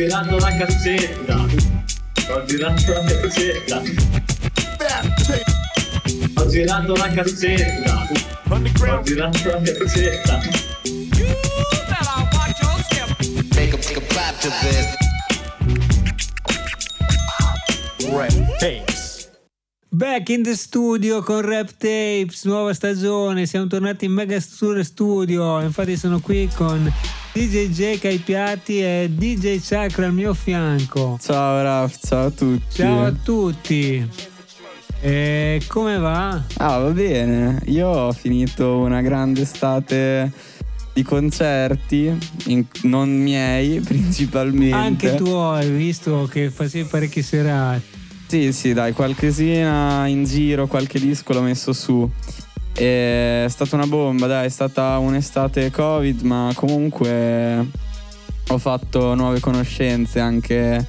girato la cassetta. Ho girato la cassetta. Ho girato la cassetta. Ho girato la cassetta. Take a, take a clap to this. Back in the studio con Rap Tapes, nuova stagione, siamo tornati in Mega Studio, infatti sono qui con DJ Jake ai piatti e DJ Chakra al mio fianco. Ciao Raf, ciao a tutti. Ciao a tutti. E come va? Ah, va bene. Io ho finito una grande estate di concerti, in- non miei principalmente. Anche tu hai visto che facevi parecchie serate. Sì, sì, dai, qualchesina in giro, qualche disco l'ho messo su. E È stata una bomba, dai, è stata un'estate Covid, ma comunque ho fatto nuove conoscenze anche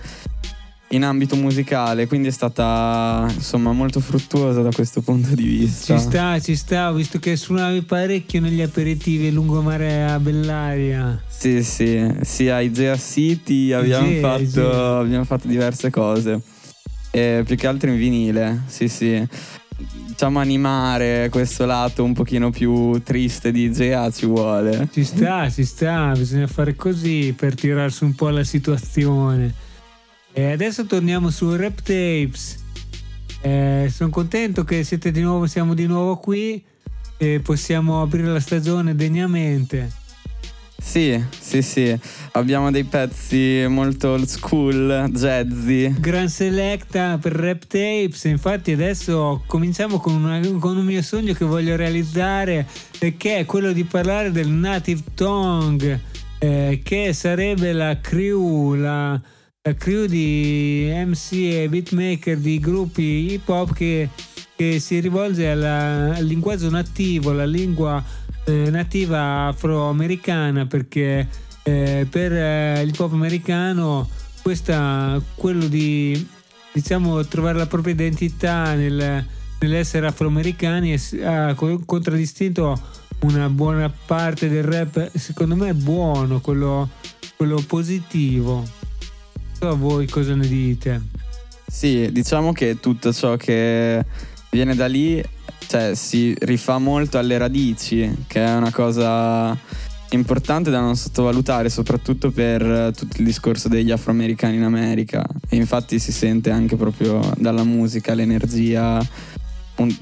in ambito musicale, quindi è stata insomma molto fruttuosa da questo punto di vista. Ci sta, ci sta, ho visto che suonavi parecchio negli aperitivi lungomare a Bellaria. Sì, sì, sì, a Igea City abbiamo, Igea, fatto, Igea. abbiamo fatto diverse cose. E più che altro in vinile, sì, sì. Diciamo animare questo lato un pochino più triste di Igea ci vuole. Ci sta, ci sta, bisogna fare così per tirare su un po' la situazione. E adesso torniamo su Rap Tapes. Eh, sono contento che di nuovo, siamo di nuovo qui e possiamo aprire la stagione degnamente. Sì, sì, sì. Abbiamo dei pezzi molto old school, jazzy. Gran selecta per Rap Tapes, infatti adesso cominciamo con, una- con un mio sogno che voglio realizzare che è quello di parlare del Native Tongue, eh, che sarebbe la crew, la, la crew di MC e beatmaker di gruppi hip hop che, che si rivolge alla- al linguaggio nativo, la lingua eh, nativa afroamericana perché eh, per eh, il pop americano questa, quello di diciamo trovare la propria identità nel- nell'essere afroamericani ha co- contraddistinto una buona parte del rap secondo me è buono quello, quello positivo. A voi cosa ne dite. Sì, diciamo che tutto ciò che viene da lì cioè, si rifà molto alle radici, che è una cosa importante da non sottovalutare, soprattutto per eh, tutto il discorso degli afroamericani in America. E infatti si sente anche proprio dalla musica l'energia, un-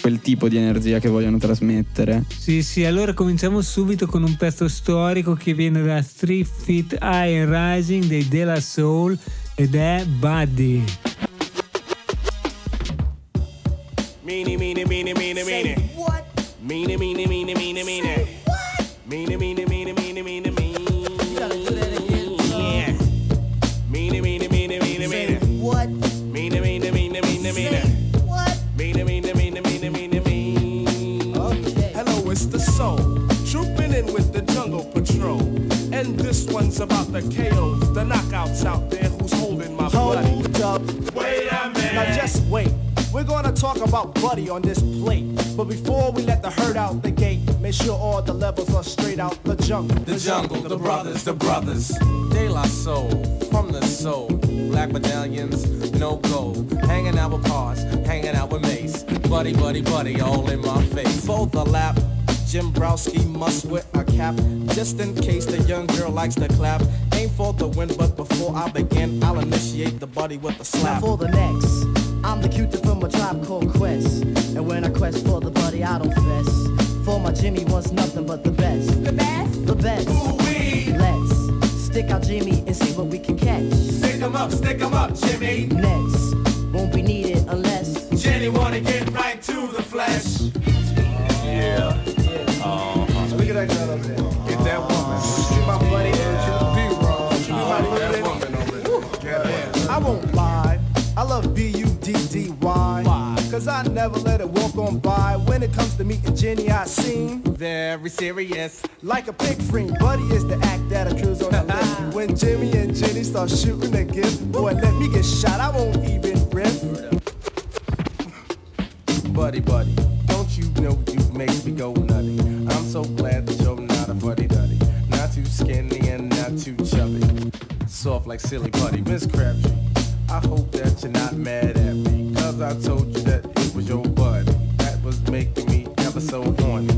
quel tipo di energia che vogliono trasmettere. Sì, sì, allora cominciamo subito con un pezzo storico che viene da Three Feet High Rising dei De La Soul ed è Buddy. Meanie, meanie, meanie, meanie, meanie. What? Meanie, meanie, meanie, meanie, meanie. Meanie, meanie, meanie, meanie, meanie, meanie. Yeah. Meanie, meanie, meanie, meanie, meanie. What? Meanie, meanie, meanie, meanie, meanie. What? Meanie, meanie, meanie, meanie, meanie, meanie. Okay. Hello, it's the soul. Trooping in with the jungle patrol. And this one's about the KOs, the knockouts out there who's holding my buddy. Hold up. Wait a minute. Now just wait. We're gonna talk about Buddy on this plate. But before we let the herd out the gate, make sure all the levels are straight out the jungle. The jungle, the brothers, the brothers. De La Soul, from the soul. Black medallions, no gold. Hanging out with Pars, hanging out with Mace. Buddy, buddy, buddy, all in my face. Fold the lap. Jim Browski must wear a cap just in case the young girl likes to clap. Aim for the win, but before I begin, I'll initiate the buddy with a slap. Now for the next, I'm the cutie from a tribe called Quest. And when I quest for the buddy, I don't fess. For my Jimmy wants nothing but the best. The best? The best. Let's stick out Jimmy and see what we can catch. Stick 'em up, stick 'em up, Jimmy. Next, won't be needed unless Jenny wanna get right to the flesh. Yeah. Cause I never let it walk on by. When it comes to meeting Jenny, I seem Very serious. like a pig friend. Buddy is the act that accrues on the list. When Jimmy and Jenny start shooting a gift, boy, let me get shot. I won't even riff. Buddy, buddy, don't you know you make me go nutty? I'm so glad that you're not a buddy duddy. Not too skinny and not too chubby. soft like silly putty. Miss Crabtree, I hope that you're not mad at me. Cause I told you that was your bud. That was making me ever so horny.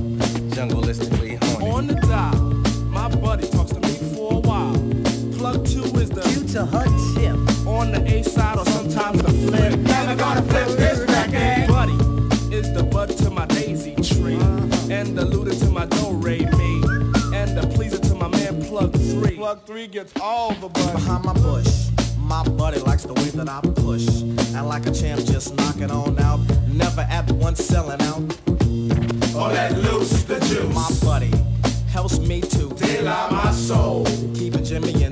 Jungleistically horny. On the dial, my buddy talks to me for a while. Plug two is the Due to her tip. on the A side or sometimes the flip. Never gonna flip this back record. Buddy is the bud to my daisy tree, uh-huh. and the looter to my do re mi, and the pleaser to my man plug three. Plug three gets all the bud behind my bush. My buddy likes the way that I push, and like a champ, just knock it on out. Never at once selling out. All that loose the juice. My buddy helps me to daylight my soul, keeping Jimmy in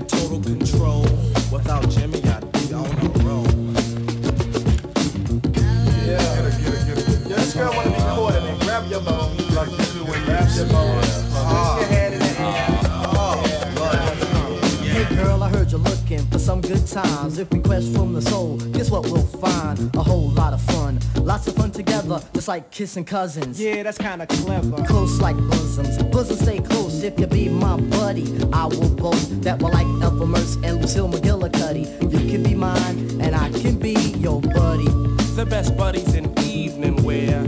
times. If we quest from the soul, guess what we'll find? A whole lot of fun. Lots of fun together, just like kissing cousins. Yeah, that's kinda clever. Close like bosoms. Bosoms stay close if you be my buddy. I will boast that we're like Ethel Mertz and Lucille McGillicuddy. You can be mine, and I can be your buddy. The best buddies in evening wear.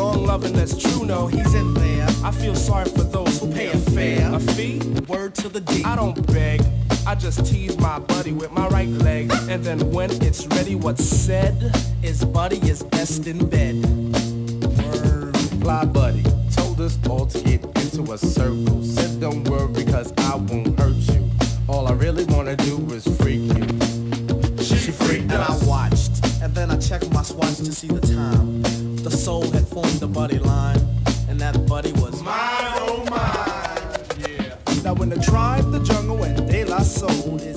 Long loving that's true, no, he's in there. I feel sorry for those who pay a fare. A fee? Word to the D. I don't beg. I just tease my buddy with my right leg. And then when it's ready, what's said is buddy is best in bed. Fly buddy told us all to get into a circle. Said don't worry because I won't hurt you. All I really wanna do is freak you. She freaked and I watched, and then I checked my swatch to see the time. The soul had Soul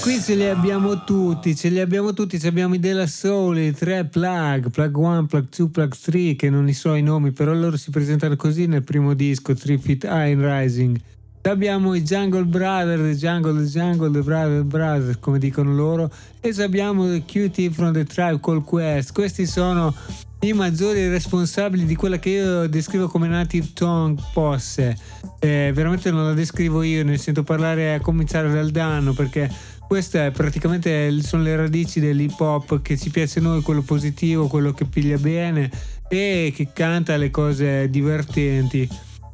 qui ce li abbiamo tutti, ce li abbiamo tutti, ce abbiamo i della Soul, i tre plug, plug 1, plug 2, plug 3, che non so i nomi, però loro si presentano così nel primo disco, 3 Feet High in Rising. Abbiamo i Jungle Brothers, the Jungle, the Jungle, the Brother Brothers, come dicono loro, e abbiamo QT from the Tribe Called Quest. Questi sono i maggiori responsabili di quella che io descrivo come native tongue posse. Eh, veramente non la descrivo io, ne sento parlare a cominciare dal danno perché queste praticamente sono le radici dell'hip hop che ci piace a noi, quello positivo, quello che piglia bene e che canta le cose divertenti.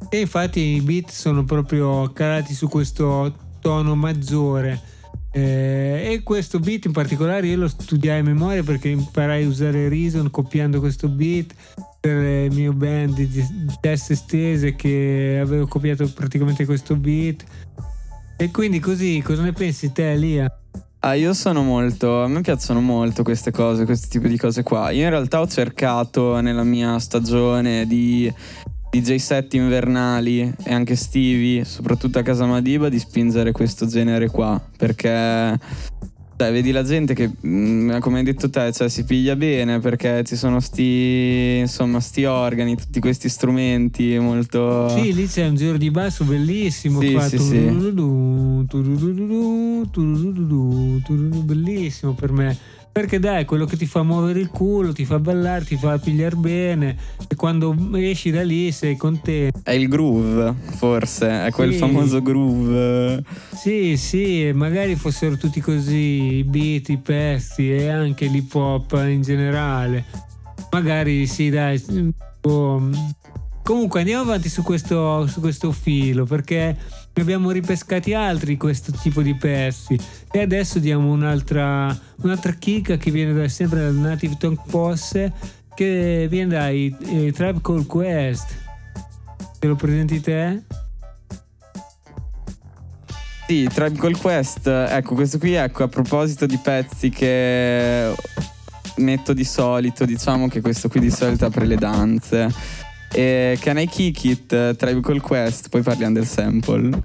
E infatti i beat sono proprio calati su questo tono maggiore. Eh, e questo beat in particolare io lo studiai a memoria perché imparai a usare Reason copiando questo beat per il mio band di teste stese che avevo copiato praticamente questo beat. E quindi così, cosa ne pensi te, Elia? Ah, io sono molto. A me piacciono molto queste cose, questo tipo di cose qua. Io in realtà ho cercato nella mia stagione di DJ set invernali e anche estivi, soprattutto a casa Madiba, di spingere questo genere qua. Perché. Dai, vedi la gente che, mm, come hai detto te, cioè, si piglia bene perché ci sono sti, insomma, sti organi, tutti questi strumenti molto... Sì, lì c'è un giro di basso bellissimo. Sì, fatto sì, sì. bellissimo per me. Perché dai, è quello che ti fa muovere il culo, ti fa ballare, ti fa pigliare bene e quando esci da lì sei contento. È il groove, forse, è quel Sì. famoso groove. Sì, sì, magari fossero tutti così i beat, i pezzi e anche l'hip hop in generale. Magari sì, dai. boh. Comunque andiamo avanti su questo, su questo filo perché ne abbiamo ripescati altri questo tipo di pezzi e adesso diamo un'altra, un'altra chicca che viene da- sempre dal Native Tongue Posse che viene dai eh, Tribe Called Quest. Te lo presenti te? Sì, Tribe Called Quest, ecco, questo qui, ecco, a proposito di pezzi che metto di solito, diciamo che questo qui di solito apre le danze. E Can I Kick It, eh, Tribe Call Quest, poi parliamo del sample.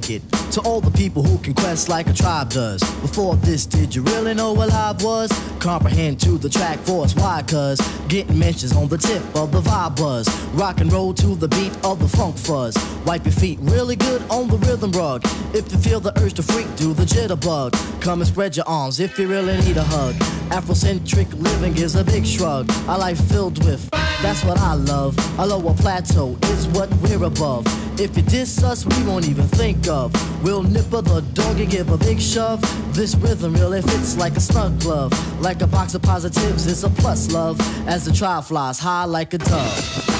Kick it? To all the people who can quest like a tribe does. Before this, did you really know what live was? Comprehend to the track force. Why? Cause getting mentions on the tip of the vibe buzz. Rock and roll to the beat of the funk fuzz. Wipe your feet really good on the rhythm rug. If you feel the urge to freak, do the jitterbug. Come and spread your arms if you really need a hug. Afrocentric living is a big shrug. A life filled with, that's what I love. A lower plateau is what we're above. If you diss us, we won't even think of. We'll nipper the dog and give a big shove. This rhythm really fits like a snug glove. Like a box of positives, it's a plus love. As the trial flies high like a dove.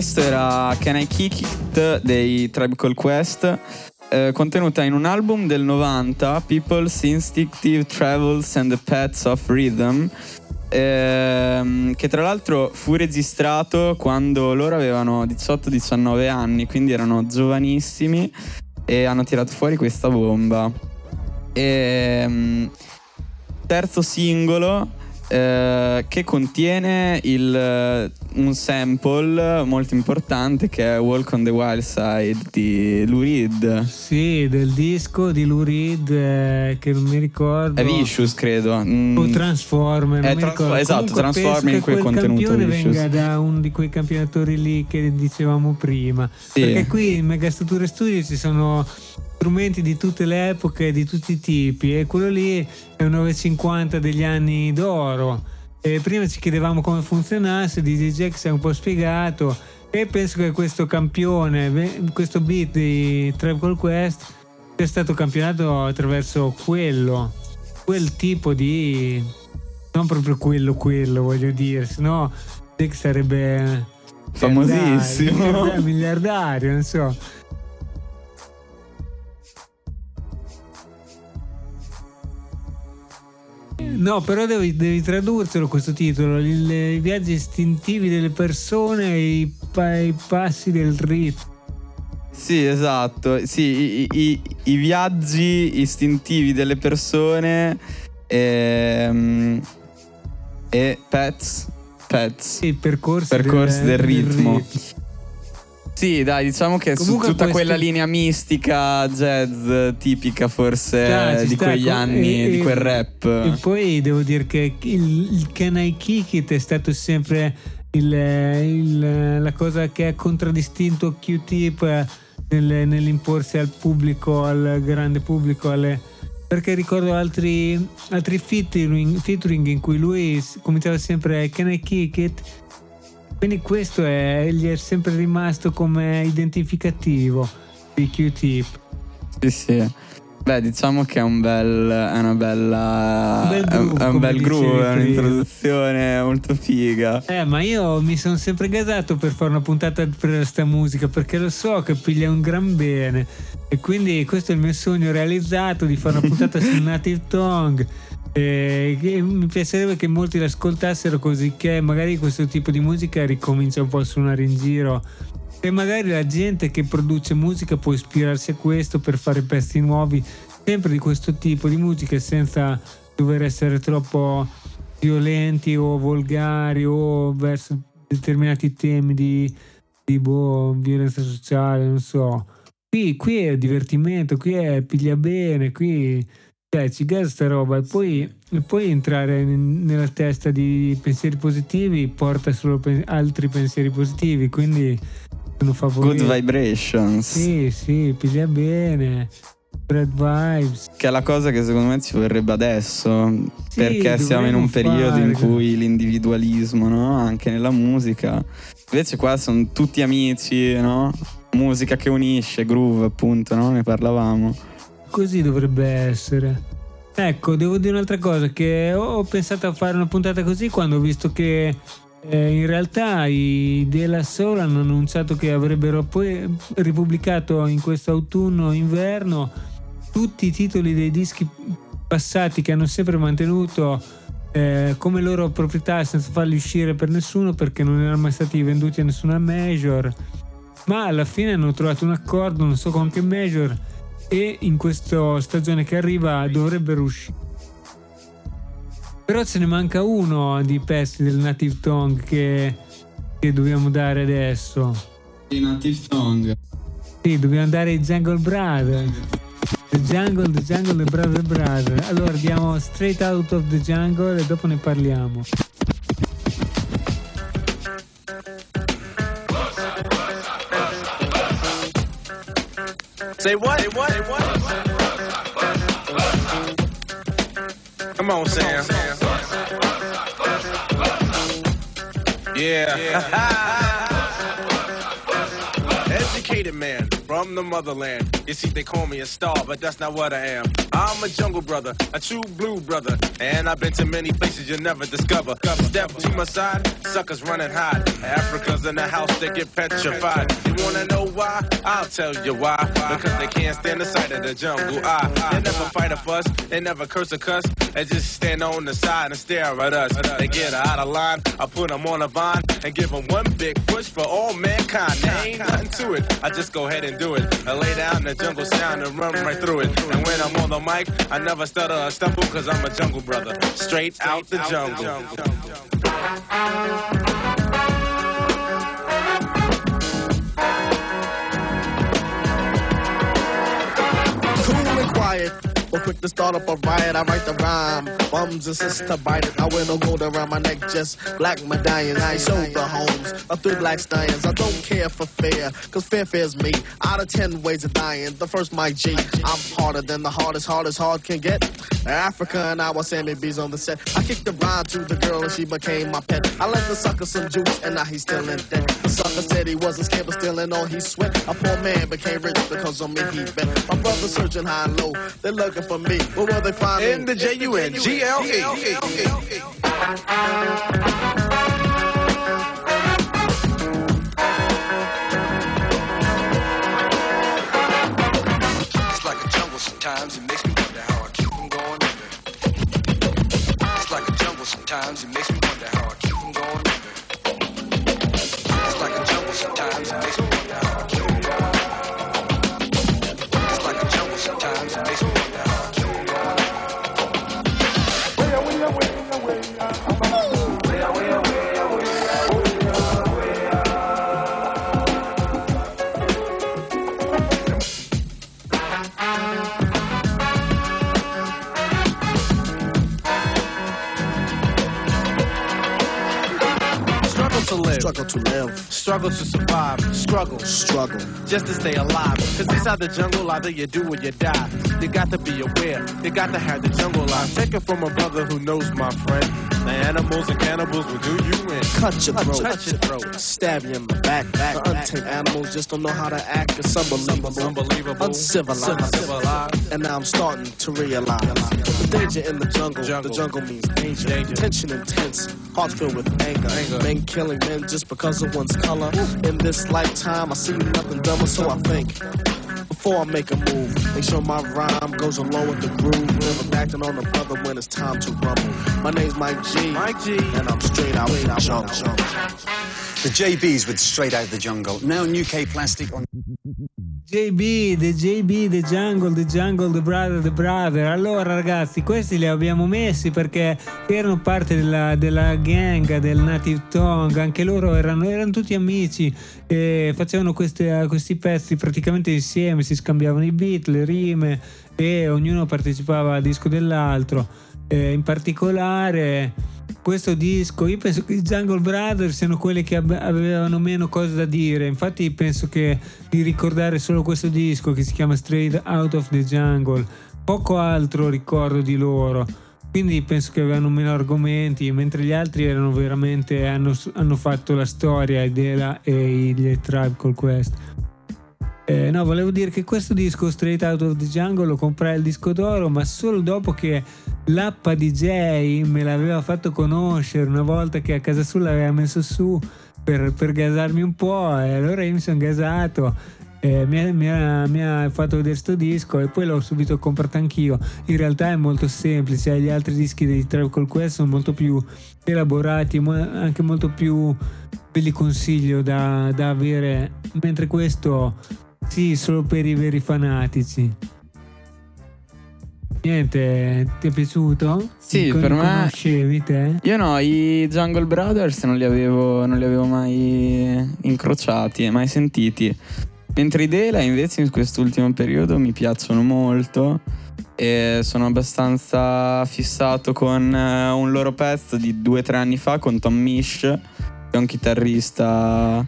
Questo era Can I Kick It dei Tribe Call Quest, eh, contenuta in un album del 90, People's Instinctive Travels and the Pets of Rhythm, ehm, che tra l'altro fu registrato quando loro avevano 18-19 anni, quindi erano giovanissimi e hanno tirato fuori questa bomba. E, terzo singolo eh, che contiene il, eh, un sample molto importante che è Walk on the Wild Side di Lou Reed. Sì, del disco di Lou Reed eh, che non mi ricordo. È Vicious, credo. Mm, O Transformer, non È ricordo. esatto, Comunque Transformer in quel quel contenuto campione Vicious. venga da uno di quei campionatori lì che dicevamo prima. Sì. Perché qui in Megastrutture Studio ci sono strumenti di tutte le epoche, di tutti i tipi e quello lì è un 950 degli anni d'oro. E prima ci chiedevamo come funzionasse, DJ Jack si è un po' spiegato e penso che questo campione, questo beat di Travel Quest sia stato campionato attraverso quello, quel tipo di... non proprio quello, quello voglio dire, sennò Jack sarebbe... Famosissimo. miliardario, miliardario, non so. No, però devi, devi tradurcelo questo titolo, il- i viaggi istintivi delle persone e i, pa- i passi del ritmo. Sì, esatto. Sì, i, i- i viaggi istintivi delle persone ehm, e pets. Pets. I percorsi, Percorsi del ritmo. ritmo. Sì, dai, diciamo che su Comunque tutta puoi quella linea mistica jazz tipica forse ci di sta, quegli co- anni, e- di quel rap. E poi devo dire che il, il Can I Kick It è stato sempre il- il- la cosa che ha contraddistinto Q-Tip eh, nel- nell'imporsi al pubblico, al grande pubblico, alle- perché ricordo altri, altri featuring, featuring in cui lui cominciava sempre Can I Kick It? Quindi questo è, gli è sempre rimasto come identificativo di Q-Tip. Sì, sì. Beh, diciamo che è un bel. È una bella. Un bel è un- groove, è un bel groove, è un'introduzione molto figa. Eh, ma io mi sono sempre gasato per fare una puntata per sta musica perché lo so che piglia un gran bene e quindi questo è il mio sogno realizzato di fare una puntata su Native Tongue. E che mi piacerebbe che molti l'ascoltassero così che magari questo tipo di musica ricomincia un po' a suonare in giro e magari la gente che produce musica può ispirarsi a questo per fare pezzi nuovi sempre di questo tipo di musica senza dover essere troppo violenti o volgari o verso determinati temi di, di boh, violenza sociale, non so. Qui, qui è divertimento, qui è piglia bene, qui ci gasa sta roba e poi, e poi entrare in- nella testa di pensieri positivi porta solo pe- altri pensieri positivi, quindi sono favorito. Good vibrations. Sì, sì, piglia bene. Bad vibes. Che è la cosa che secondo me ci vorrebbe adesso. Sì, perché siamo in un periodo in cui l'individualismo, no? Anche nella musica. Invece qua sono tutti amici, no? Musica che unisce, groove, appunto, no? Ne parlavamo. Così dovrebbe essere. Ecco, devo dire un'altra cosa, che ho pensato a fare una puntata così quando ho visto che eh, in realtà i della Soul hanno annunciato che avrebbero poi ripubblicato in questo autunno-inverno tutti i titoli dei dischi passati che hanno sempre mantenuto eh, come loro proprietà senza farli uscire per nessuno perché non erano mai stati venduti a nessuna major ma alla fine hanno trovato un accordo non so con che major e in questa stagione che arriva dovrebbero uscire però ce ne manca uno di pezzi del Native Tongue che, che dobbiamo dare adesso. I Native Tongue. sì dobbiamo dare i Jungle Brothers The Jungle, The Jungle, The Brother Brother. Allora andiamo straight out of the jungle e dopo ne parliamo Say what? Say what? Say what? Come on, Sam. Yeah. Educated man from the motherland. You see, they call me a star, but that's not what I am. I'm a jungle brother, a true blue brother. And I've been to many places you'll never discover. Step to my side, suckers run and hide. Africa's in the house, they get petrified. You wanna know why? I'll tell you why. Because they can't stand the sight of the jungle. I, they never fight a fuss, they never curse a cuss. They just stand on the side and stare at us. They get out of line, I put them on a vine. and give them one big push for all mankind. There ain't nothing to it. I just go ahead and do it. I lay down the jungle sound and run right through it. And when I'm on the mic, I never stutter or stumble cause I'm a jungle brother. Straight out the jungle. cool and quiet. Quick to start up a riot, I write the rhyme. Bums insist to bite it. I wear no gold around my neck, just black medallions. I sold the homes of three black stallions. I don't care for fear, cause fear fears me. Out of ten ways of dying, the first my G. I'm harder than the hardest, hardest hard can get. Africa and I was Sammy B's on the set. I kicked the rhyme to the girl and she became my pet. I let the sucker some juice and now he's still in debt. The sucker said he wasn't scared but still in all he sweat. A poor man became rich because on me he bet. My brother searching high and low, they're looking for me. Where will they find me? In the J-U-N-G-L-E. It's like a jungle sometimes, it makes me sometimes, it makes me Struggle to survive. Struggle. struggle. just to stay alive. Cause inside the jungle, either you do or you die. You got to be aware, you got to have the jungle life. Take it from a brother who knows my friend. The animals and cannibals will do you in. Cut your throat. Cut your throat. Stab you in the back. back the untamed animals just don't know how to act. It's unbelievable. Unbelievable. Uncivilized. Uncivilized. And now I'm starting to realize the danger in the jungle. Jungle. The jungle means danger. Danger. Tension intense. Hearts filled with anger. Anger. Men killing men just because of one's color. In this lifetime, I see nothing dumber, so I think. Before I make a move, make sure my rhyme goes along with the groove. Never acting on a brother when it's time to rumble. My name's Mike G. Mike G. And I'm straight out the jungle. The JBs with Straight Out of the Jungle. Now New K Plastic on JB, The JB, The Jungle, The Jungle, The Brother, The Brother. Allora ragazzi, questi li abbiamo messi perché erano parte della, della gang del Native Tongue, anche loro erano, erano tutti amici e facevano queste- questi pezzi praticamente insieme, si scambiavano i beat, le rime e ognuno partecipava al disco dell'altro. Eh, in particolare questo disco, io penso che i Jungle Brothers siano quelli che avevano meno cose da dire, infatti penso che di ricordare solo questo disco che si chiama Straight Out of the Jungle, poco altro ricordo di loro, quindi penso che avevano meno argomenti, mentre gli altri erano veramente, hanno, hanno fatto la storia della e gli Tribe Called Quest. Eh, no, volevo dire che questo disco Straight Out of the Jungle lo comprai al disco d'oro, ma solo dopo che l'appa DJ me l'aveva fatto conoscere una volta che a casa sua l'aveva messo su per, per gasarmi un po' e allora io mi sono gasato. eh, mi, ha, mi ha- mi ha fatto vedere sto disco e poi l'ho subito comprato anch'io. In realtà è molto semplice, gli altri dischi dei Travel Quest sono molto più elaborati, anche molto più ve li consiglio da, da avere, mentre questo sì, solo per i veri fanatici. Niente, ti è piaciuto? Sì, con- per me- conoscevi te? Io no, i Jungle Brothers non li avevo, non li avevo mai incrociati, mai sentiti. Mentre i Dela invece in quest'ultimo periodo mi piacciono molto e sono abbastanza fissato con eh, un loro pezzo di due o tre anni fa con Tom Mish, che è un chitarrista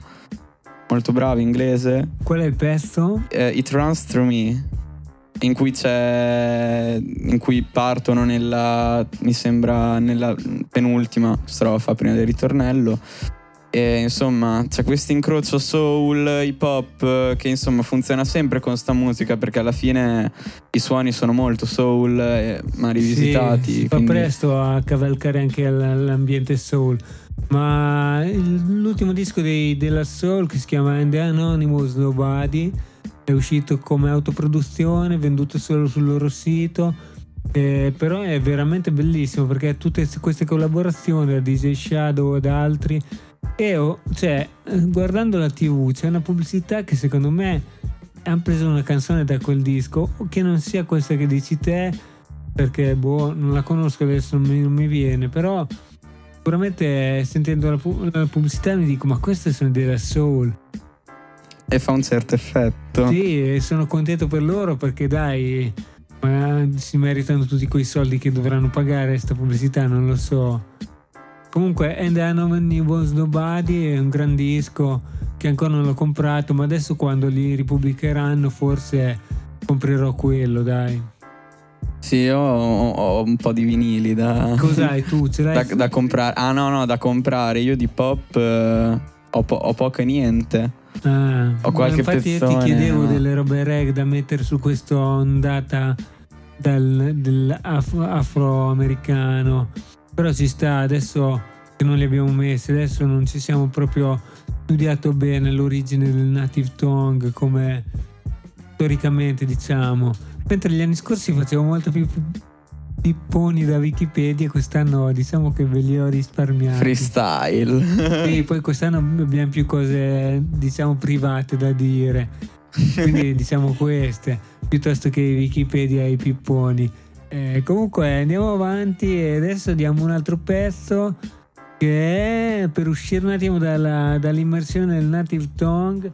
molto bravo inglese. Qual è il pezzo? Eh, It Runs Through Me in cui c'è in cui partono nella mi sembra nella penultima strofa prima del ritornello e insomma c'è questo incrocio soul hip hop eh, che insomma funziona sempre con sta musica perché alla fine i suoni sono molto soul eh, ma rivisitati Sì, si fa quindi- presto a cavalcare anche l'ambiente soul. Ma l'ultimo disco dei- della Soul che si chiama And the Anonymous Nobody è uscito come autoproduzione, venduto solo sul loro sito. eh, però è veramente bellissimo perché tutte queste collaborazioni da DJ Shadow ed altri E cioè, guardando la TV c'è una pubblicità che secondo me hanno preso una canzone da quel disco, o che non sia questa che dici te, perché boh, non la conosco adesso, non mi, non mi viene, però sicuramente sentendo la, la pubblicità mi dico ma queste sono della soul. E fa un certo effetto. Sì, e sono contento per loro perché dai, ma si meritano tutti quei soldi che dovranno pagare sta pubblicità, non lo so. Comunque, And You Was Nobody è un gran disco che ancora non l'ho comprato, ma adesso quando li ripubblicheranno forse comprerò quello, dai. Sì, io ho, ho un po' di vinili da, Cos'hai tu? Ce da, l'hai? da comprare. Ah no, no, da comprare. Io di pop eh, ho, po- ho poco e niente. Ah, Ho qualche infatti io ti pezzone, chiedevo no? delle robe reg da mettere su questa ondata dal, dell'afroamericano. Però ci sta adesso che non li abbiamo messi, adesso non ci siamo proprio studiato bene l'origine del native tongue come storicamente diciamo. Mentre gli anni scorsi facevo molto più pipponi da Wikipedia, quest'anno diciamo che ve li ho risparmiati. Freestyle. Sì, poi quest'anno abbiamo più cose, diciamo, private da dire. Quindi diciamo queste, piuttosto che Wikipedia e i pipponi. Eh, comunque andiamo avanti e adesso diamo un altro pezzo che è per uscire un attimo dalla- dall'immersione del native tongue.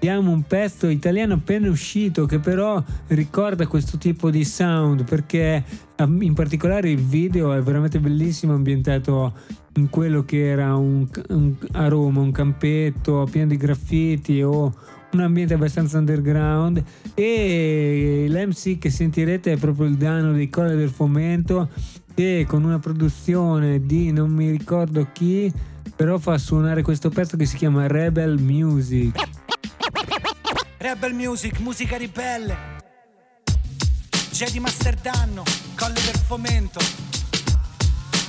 Diamo un pezzo italiano appena uscito che però ricorda questo tipo di sound perché um, in particolare il video è veramente bellissimo ambientato in quello che era un, un- a Roma, un campetto pieno di graffiti o un ambiente abbastanza underground e l'MC che sentirete è proprio il Dano dei Colle del Fomento che con una produzione di non mi ricordo chi però fa suonare questo pezzo che si chiama Rebel Music Rebel Music, musica ribelle. Jedi Master Danno, colle del fomento.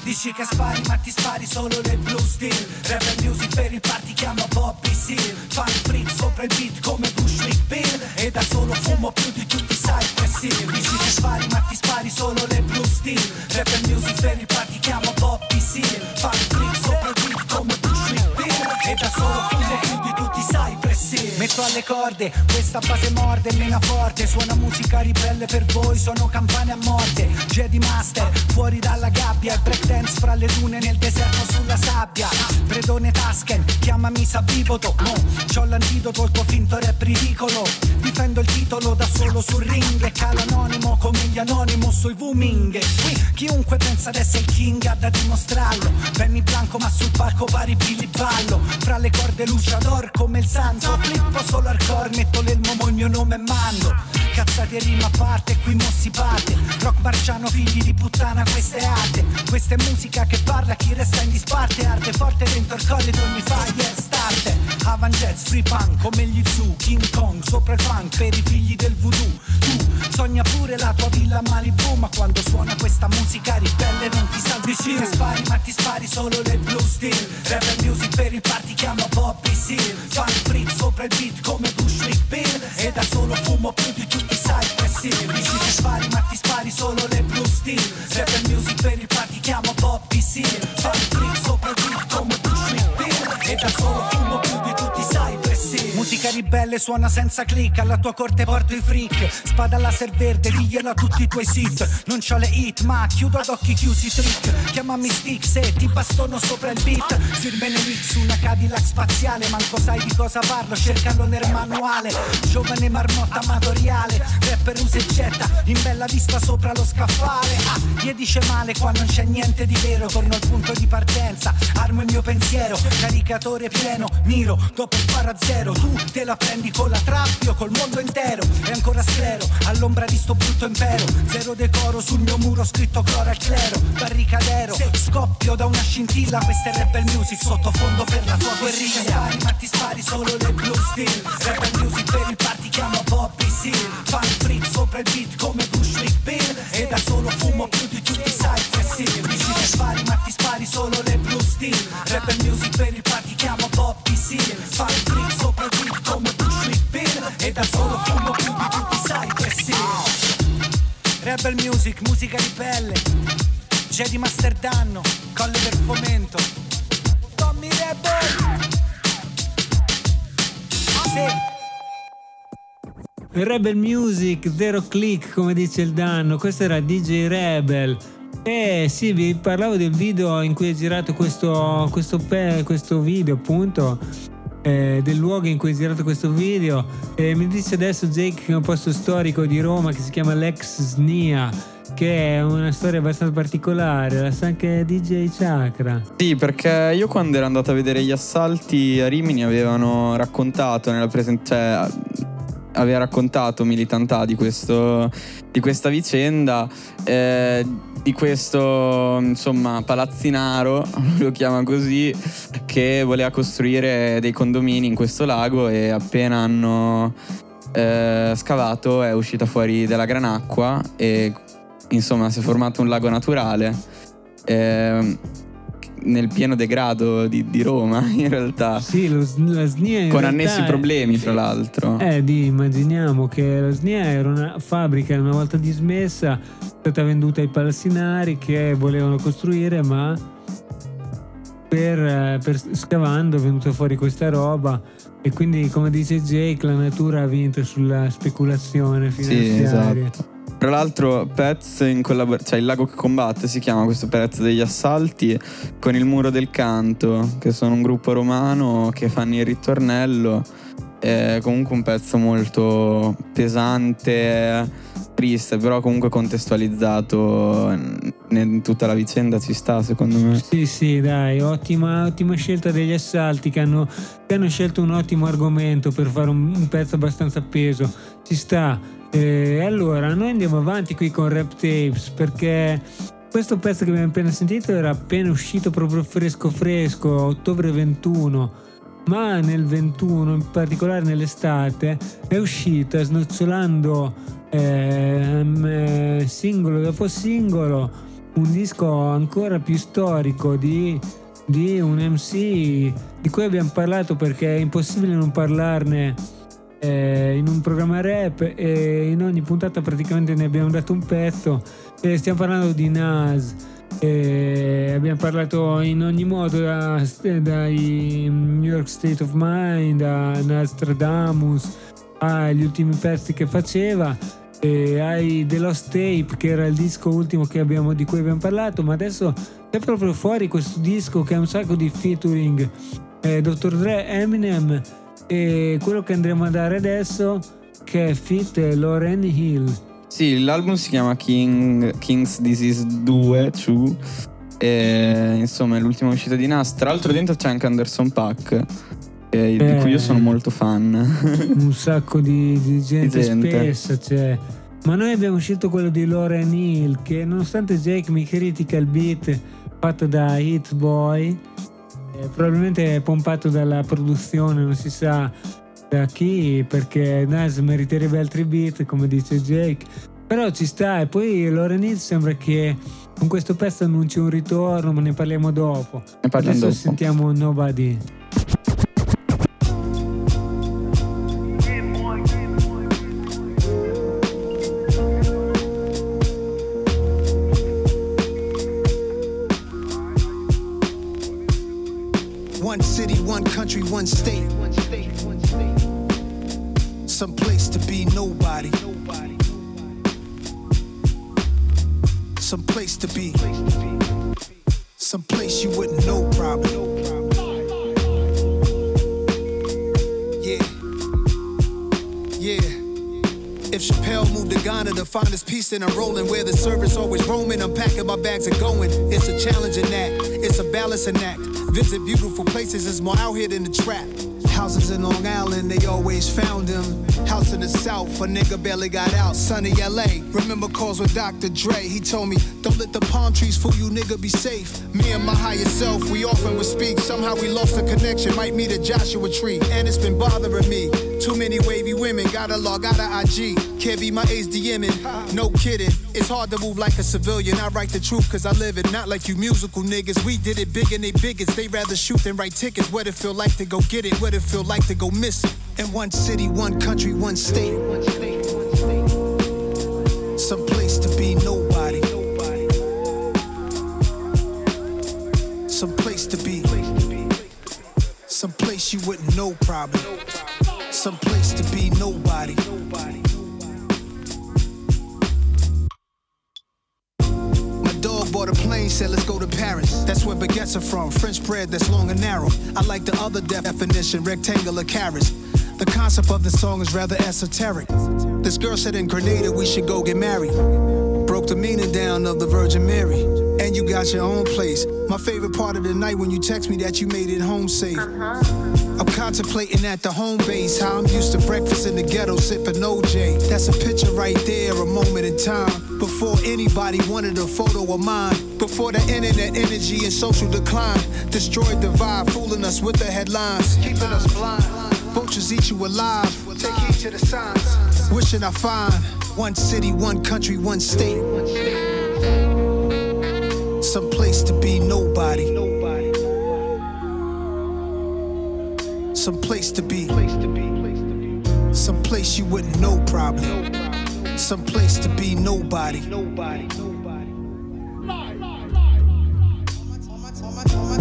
Dici che spari ma ti spari solo le blue steel. Rebel music per il party chiamo Bobby Seal Fan freak sopra il beat come Bushwick Bill. E da solo fumo più di tutti i Cypress Hill. Dici che spari ma ti spari solo le blue steel. Rebel music per il party chiamo Bobby Seal Fan freak sopra il beat come Bushwick Bill. E da solo fumo più di tutti i Cypress Metto alle corde, questa base morde, mena forte Suona musica ribelle per voi, sono campane a morte. Jedi Master, fuori dalla gabbia E breakdance fra le dune nel deserto sulla sabbia. Predone Tasken, chiamami Sabiboto. No, c'ho l'antidoto, il tuo finto rap ridicolo. Difendo il titolo da solo sul ring E calo anonimo come gli anonimo sui E qui chiunque pensa di essere il king ha da dimostrarlo. Benny Blanco ma sul palco pari Billy Ballo. Fra le corde luciador come il santo Flippo solo hardcore, metto l'elmo mo il mio nome è Mando Cazzate e rima a parte, qui mo si parte. Rock marciano, figli di puttana, questa è arte. Questa è musica che parla, chi resta in disparte. Arte forte dentro il collo di ogni fire starter Avan Jets, free punk, come gli Zoo King Kong, sopra il funk, per i figli del voodoo. Tu, sogna pure la tua villa Malibu Ma quando suona questa musica ribelle non ti salvi. Più Ti spari, ma ti spari solo le blue steel. Rebel music per il party chiamo Bobby Seal Funk freak sopra il beat come Bushwick Bill E da solo fumo più di tutti i Cypress Hill Dici che spari ma ti spari solo le blue steel. Rebel music per il party chiamo Bobby Seal Funk freak sopra il beat come Bushwick Bill E da solo fumo Musica ribelle suona senza click Alla tua corte porto i freak. Spada laser verde, diglielo a tutti i tuoi sit Non c'ho le hit ma chiudo ad occhi chiusi trick. Chiamami stick se ti bastono sopra il beat. Firmene X, una Cadillac spaziale. Manco sai di cosa parlo, cercalo nel manuale. Giovane marmotta amatoriale Rapper usa e getta, in bella vista sopra lo scaffale. Ah, gli dice male qua non c'è niente di vero. Torno al punto di partenza, armo il mio pensiero. Caricatore pieno, miro, dopo spara zero. Tu te la prendi con la trap, io col mondo intero E ancora sclero, all'ombra di sto brutto impero. Zero decoro sul mio muro scritto gloria al clero Barricadero, scoppio da una scintilla Questa è rebel music, sottofondo per la tua guerriglia. Spari ma ti spari solo le blue steel. Rebel music per il party chiamo Bobby Seal Fan freak sopra il beat come Bushwick Bill E da solo fumo più di tutti i Cypress spari ma ti spari solo le blue steel. Rebel music per il party chiamo Bobby Seal Fan freak sopra il beat come Bushwick Bill E da solo fumo più di tutti i Cypress Hill Rebel music, musica ribelle Jedi Master Danno, colle del fomento. Tommy boy? Say, Rebel Music, Zero Click, come dice il danno. Questo era DJ Rebel. E sì, vi parlavo del video in cui è girato questo, questo, questo video, appunto. eh, del luogo in cui è girato questo video. E mi dice adesso Jake che è un posto storico di Roma che si chiama Lex Snia. Che è una storia abbastanza particolare, la sa anche DJ Chakra. Sì, perché io quando ero andato a vedere gli assalti a Rimini avevano raccontato nella presentazione. Cioè, aveva raccontato Militantà di, questo, di questa vicenda, eh, di questo insomma palazzinaro, lo chiama così, che voleva costruire dei condomini in questo lago e appena hanno eh, scavato è uscita fuori della granacqua e insomma si è formato un lago naturale. eh, nel pieno degrado di, di Roma, in realtà. Sì, lo, la SNIA Con annessi è- problemi, fra l'altro. Eh, di, immaginiamo che la SNIA era una fabbrica una volta dismessa, è stata venduta ai palestinari che volevano costruire, ma per, eh, per scavando è venuta fuori questa roba e quindi come dice Jake la natura ha vinto sulla speculazione Sì, finanziaria. esatto. Tra l'altro, Pez in collaborazione, cioè il lago che combatte si chiama questo Pez degli assalti con il muro del canto, che sono un gruppo romano che fanno il ritornello. È comunque un pezzo molto pesante, triste, però comunque contestualizzato in tutta la vicenda ci sta, secondo me. Sì, sì, dai, ottima, ottima scelta degli assalti che hanno, che hanno scelto un ottimo argomento per fare un, un pezzo abbastanza peso. Ci sta. E allora, noi andiamo avanti qui con Rap Tapes perché questo pezzo che abbiamo appena sentito era appena uscito proprio fresco fresco, ottobre 21. Ma nel 21, in particolare nell'estate, è uscita snocciolando ehm, eh, singolo dopo singolo un disco ancora più storico di, di un MC di cui abbiamo parlato perché è impossibile non parlarne eh, in un programma rap e in ogni puntata praticamente ne abbiamo dato un pezzo e stiamo parlando di Nas e abbiamo parlato in ogni modo da- dai New York State of Mind a Nostradamus agli ultimi pezzi che faceva e hai The Lost Tape che era il disco ultimo abbiamo- di cui abbiamo parlato ma adesso è proprio fuori questo disco che ha un sacco di featuring eh, Dr. Dre, Eminem e quello che andremo a dare adesso che è Fit Lauren Hill Sì, l'album si chiama King, King's Disease 2, 2 e insomma è l'ultima uscita di Nas. Tra l'altro dentro c'è anche Anderson Pack, eh, di cui io sono molto fan. un sacco di, di gente, Di gente. spessa c'è. Ma noi abbiamo scelto quello di Lauren Hill che nonostante Jake mi critica il beat fatto da Hit Boy, eh, probabilmente è pompato dalla produzione, non si sa da chi, perché Nas meriterebbe altri beat, come dice Jake. Però ci sta e poi Lauren Hill sembra che con questo pezzo annunci un ritorno, ma ne parliamo dopo. Ne parliamo Adesso dopo. sentiamo Nobody. Country, one state. Some place to be nobody. Some place to be. Some place you wouldn't know probably. Yeah. Yeah. If Chappelle moved to Ghana to find his peace, then I'm rolling where the service always roaming. I'm packing my bags and going. It's a challenging act, it's a balancing act. Visit beautiful places, is more out here than the trap. Houses in Long Island, they always found him. House in the South, a nigga barely got out. Sunny LA, remember calls with Dr. Dre. He told me, don't let the palm trees fool you, nigga, be safe. Me and my higher self, we often would speak. Somehow we lost the connection, might meet a Joshua tree. And it's been bothering me. Too many wavy women, gotta log out of IG. Can't be my age DMing, no kidding. It's hard to move like a civilian. I write the truth cause I live it, not like you musical niggas. We did it big and they biggest. They rather shoot than write tickets. What it feel like to go get it, what it feel like to go miss it. In one city, one country, one state. Some place to be nobody. Some place to be. Some place you wouldn't know probably. Some place to be nobody. My dog bought a plane, said let's go to Paris. That's where baguettes are from, French bread that's long and narrow. I like the other definition, rectangular carrots. The concept of the song is rather esoteric. This girl said in Grenada we should go get married. Broke the meaning down of the Virgin Mary. And you got your own place. My favorite part of the night when you text me that you made it home safe. I'm contemplating at the home base how I'm used to breakfast in the ghetto sipping OJ. That's a picture right there, a moment in time. Before anybody wanted a photo of mine. Before the internet energy and social decline destroyed the vibe, fooling us with the headlines, keeping us blind. Vultures eat you alive. Take heed to the signs. Wishing I find one city, one country, one state. Some place to be nobody. Some place to be. Some place you wouldn't know probably. Some place to be nobody.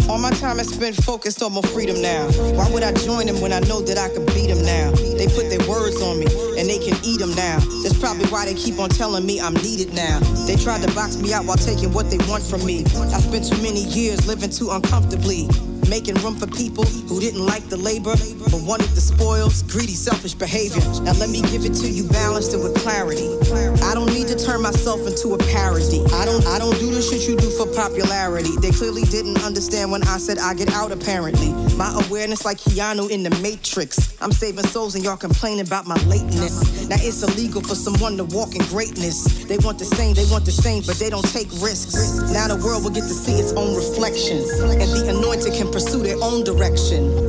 All my time is spent focused on my freedom now. Why would I join them when I know that I can beat them now? They put their words on me and they can eat them now. That's probably why they keep on telling me I'm needed now. They tried to box me out while taking what they want from me. I spent too many years living too uncomfortably. Making room for people who didn't like the labor but wanted the spoils, greedy, selfish behavior. Now let me give it to you balanced and with clarity. I don't need to turn myself into a parody. I don't I don't do the shit you do for popularity. They clearly didn't understand when I said I get out apparently. My awareness like Keanu in the Matrix. I'm saving souls and y'all complaining about my lateness. Now it's illegal for someone to walk in greatness. They want the same, they want the same, but they don't take risks. Now the world will get to see its own reflection. And the anointed can pursue their own direction.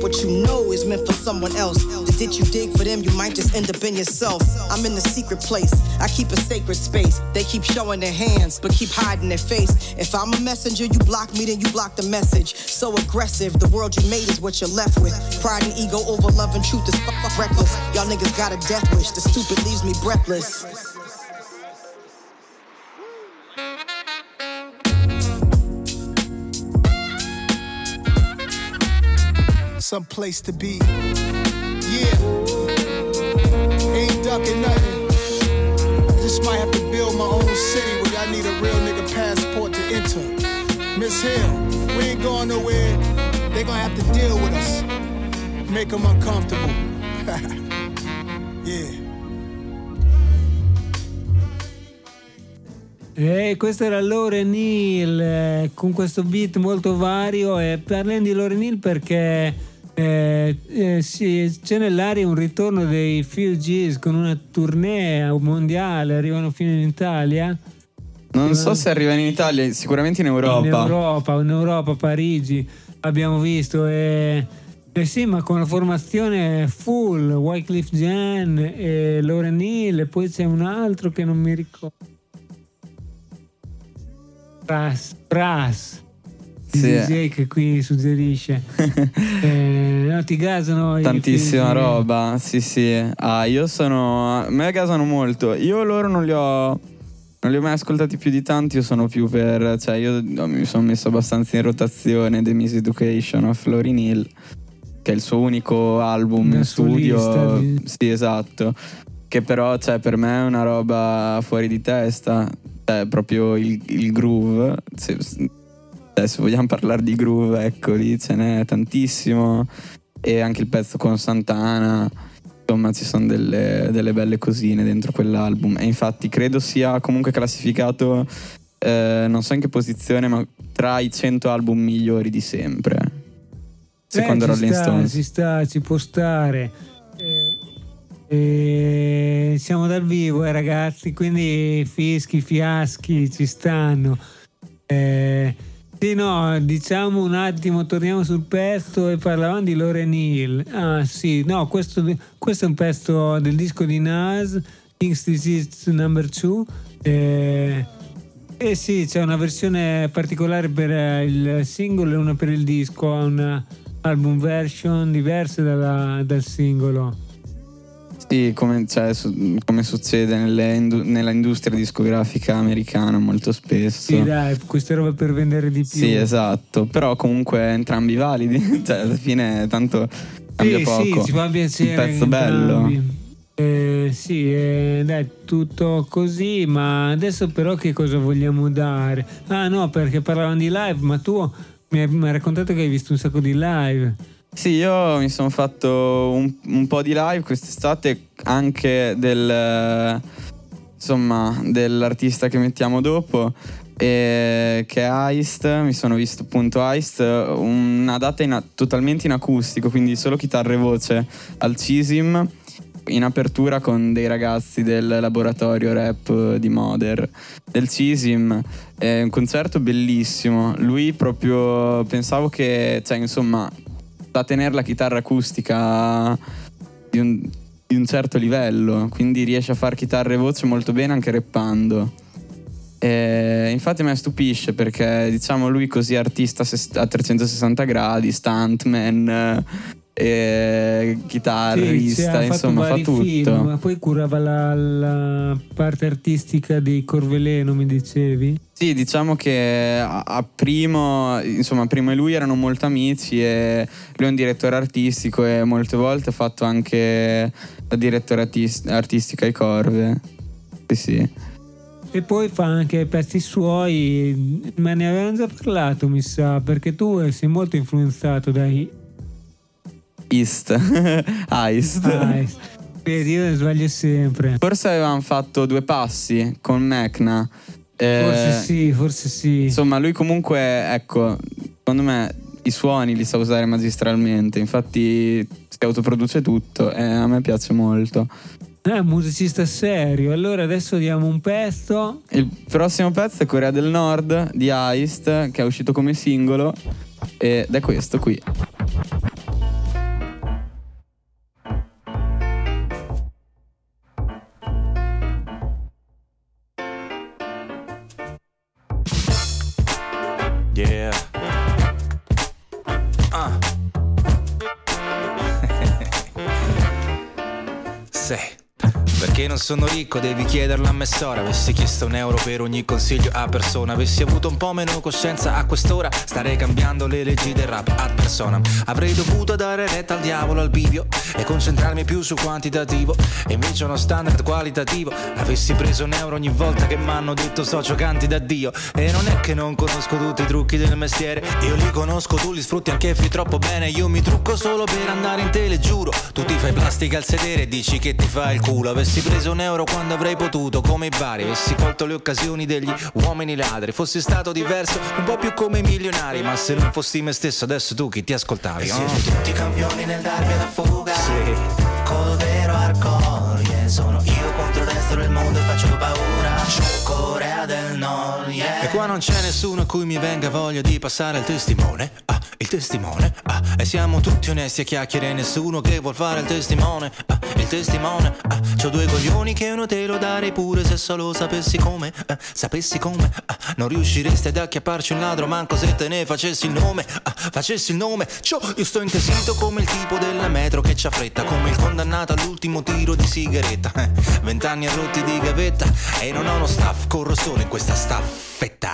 what you know is meant for someone else, the ditch you dig for them, you might just end up in yourself. I'm in the secret place, I keep a sacred space. They keep showing their hands, but keep hiding their face. If I'm a messenger, you block me, then you block the message. So aggressive, the world you made is what you're left with. Pride and ego over love and truth is fuck reckless. Y'all niggas got a death wish, the stupid leaves me breathless. Some place to be. Yeah. Ain't ducking nothing. Just might have to build my own city where I need a real nigga passport to enter. Miss Hill, we ain't going nowhere. They gonna have to deal with us. Make them uncomfortable. yeah. E questo era Lore Neal eh, con questo beat molto vario e parliamo di Lore Neal perché eh, eh, sì, c'è nell'aria un ritorno dei Fugees con una tournée mondiale, arrivano fino in Italia. Non so se arriva in Italia, sicuramente in Europa. In Europa, in Europa, Parigi, abbiamo visto. E, eh sì, ma con la formazione full, Wycliffe Jean e Lore Neal, e poi c'è un altro che non mi ricordo. Brass, Brass. Sì. DJ che qui suggerisce. eh, no, ti gasano Tantissima roba, sì sì. Ah, io sono... A me gasano molto. Io loro non li ho... Non li ho mai ascoltati più di tanti, io sono più per... Cioè io mi sono messo abbastanza in rotazione The Miseducation of Laurie Neal, che è il suo unico album in studio. di- Sì, esatto. Che però, cioè, per me è una roba fuori di testa. Cioè, proprio il, il groove. Se, cioè, se vogliamo parlare di groove, ecco, lì ce n'è tantissimo. E anche il pezzo con Santana. Insomma, ci sono delle, delle belle cosine dentro quell'album. E infatti credo sia comunque classificato, eh, non so in che posizione, ma tra i 100 album migliori di sempre. Secondo Eh, Rolling sta, Stones. Ci sta, ci può stare. Eh, eh, siamo dal vivo, eh, ragazzi, quindi fischi, fiaschi ci stanno. Eh, sì, no, diciamo un attimo, torniamo sul pezzo e parlavamo di Lore Neal. Ah, sì, no, questo, questo è un pezzo del disco di Nas, King's Disease Number 2. Eh, Eh sì, c'è una versione particolare per eh, il singolo e una per il disco, ha un album version diverse dalla- dal singolo. Sì, come, cioè, su- come succede nelle nella industria discografica americana molto spesso. Sì, dai, queste robe per vendere di più. Sì, esatto, però comunque entrambi validi, cioè alla fine tanto cambia Sì, poco. sì, ci fa piacere. Un pezzo entrambi. bello. Eh, sì, eh, dai, tutto così, ma adesso però che cosa vogliamo dare? Ah no, perché parlavano di live, ma tu mi hai, mi hai raccontato che hai visto un sacco di live. Sì, io mi sono fatto un, un po' di live quest'estate anche del insomma dell'artista che mettiamo dopo che è Heist, mi sono visto appunto Heist, una data in totalmente in acustico, quindi solo chitarra e voce al CISIM in apertura con dei ragazzi del laboratorio rap di Moder del CISIM è un concerto bellissimo. Lui proprio pensavo che cioè insomma da tenere la chitarra acustica di un, di un certo livello quindi riesce a fare chitarra e voce molto bene anche rappando. E infatti mi stupisce perché diciamo lui così artista a 360 gradi stuntman eh, chitarrista sì, insomma fa tutto film, ma poi curava la, la parte artistica di Corveleno, mi dicevi? Sì, diciamo che a, a primo, insomma, primo e lui erano molto amici e lui è un direttore artistico e molte volte ha fatto anche la direttore artis- artistica ai Corve. Sì, sì. E poi fa anche pezzi suoi, ma ne avevamo già parlato, mi sa, perché tu sei molto influenzato dai East. Heist. Ice. Vedi, io sbaglio sempre. Forse avevamo fatto due passi con Mecna. Eh, Forse sì, forse sì. Insomma, lui comunque, ecco, secondo me i suoni li sa usare magistralmente. Infatti si autoproduce tutto e a me piace molto. È un musicista serio. Allora adesso diamo un pezzo. Il prossimo pezzo è Corea del Nord di Heist, che è uscito come singolo. Ed è questo qui. Sono ricco devi chiederlo a me. Sora Avessi chiesto un euro per ogni consiglio a persona Avessi avuto un po' meno coscienza a quest'ora Starei cambiando le leggi del rap ad persona. Avrei dovuto dare retta al diavolo al bivio E concentrarmi più su quantitativo. E invece uno standard qualitativo Avessi preso un euro ogni volta che m'hanno detto socio canti da Dio E non è che non conosco tutti i trucchi del mestiere. Io li conosco, tu li sfrutti anche fi troppo bene. Io mi trucco solo per andare in tele, giuro. Tu ti fai plastica al sedere e dici che ti fa il culo. Avessi preso un euro quando avrei potuto Come i bari, avessi colto le occasioni degli uomini ladri Fossi stato diverso, un po' più come i milionari Ma se non fossi me stesso adesso tu chi ti ascoltavi? E oh? siete tutti campioni nel darvi una fuga Sì. Col vero hardcore yeah. Sono io qua non c'è nessuno a cui mi venga voglia di passare il testimone. Ah, il testimone. Ah, e siamo tutti onesti a chiacchiere, nessuno che vuol fare il testimone. Ah, il testimone. Ah, c'ho due coglioni che uno te lo darei pure se solo sapessi come. Ah, sapessi come. Ah, non riusciresti ad acchiapparci un ladro manco se te ne facessi il nome. Ah, facessi il nome. Ciò, io sto intesito come il tipo della metro che c'ha fretta, come il condannato all'ultimo tiro di sigaretta. Eh, Vent'anni a rotti di gavetta e non ho uno staff, corro solo in questa staffetta.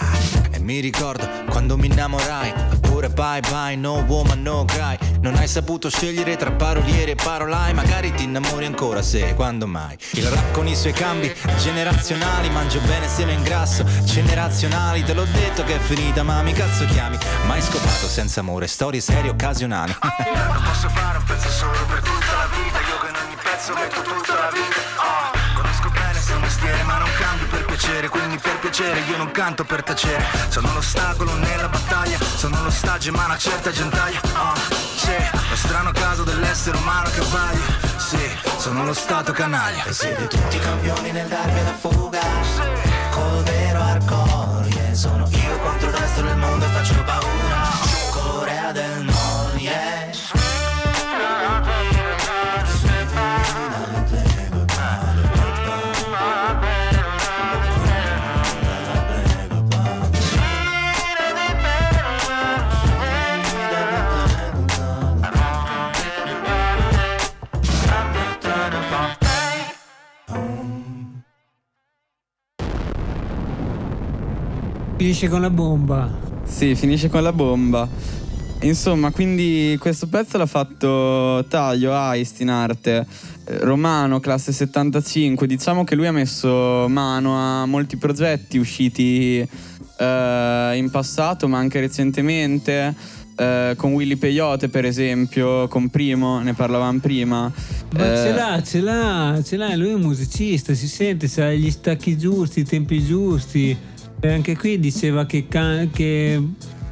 E mi ricordo quando mi innamorai, ora bye bye, no woman, no cry. Non hai saputo scegliere tra paroliere e parolai, magari ti innamori ancora se, quando mai? Il rap con i suoi cambi generazionali, mangio bene seme in grasso, generazionali, te l'ho detto che è finita, ma mi cazzo chiami? Mai scopato senza amore, storie serie occasionali. Non posso fare un pezzo solo per tutta la vita Io in ogni pezzo metto tutta la vita Ah, Conosco bene sto mestiere ma non cambio per piacere Quindi per piacere io non canto per tacere. Sono l'ostacolo nella battaglia Sono l'ostaggio ma una certa gentaglia Ah, Sì, lo strano caso dell'essere umano che vaglia Sì, sono lo stato canaglia. E siete tutti campioni nel darvi una fuga. Col Finisce con la bomba. Sì, finisce con la bomba. Insomma, quindi questo pezzo l'ha fatto Taglio Aist in arte. eh, Romano, classe 75. Diciamo che lui ha messo mano a molti progetti usciti eh, in passato, ma anche recentemente. eh, con Willy Peyote, per esempio, con Primo, ne parlavamo prima. Ma Eh, ce l'ha, ce l'ha, ce l'ha, lui è un musicista, si sente, sa gli stacchi giusti, i tempi giusti. E anche qui diceva che, ca- che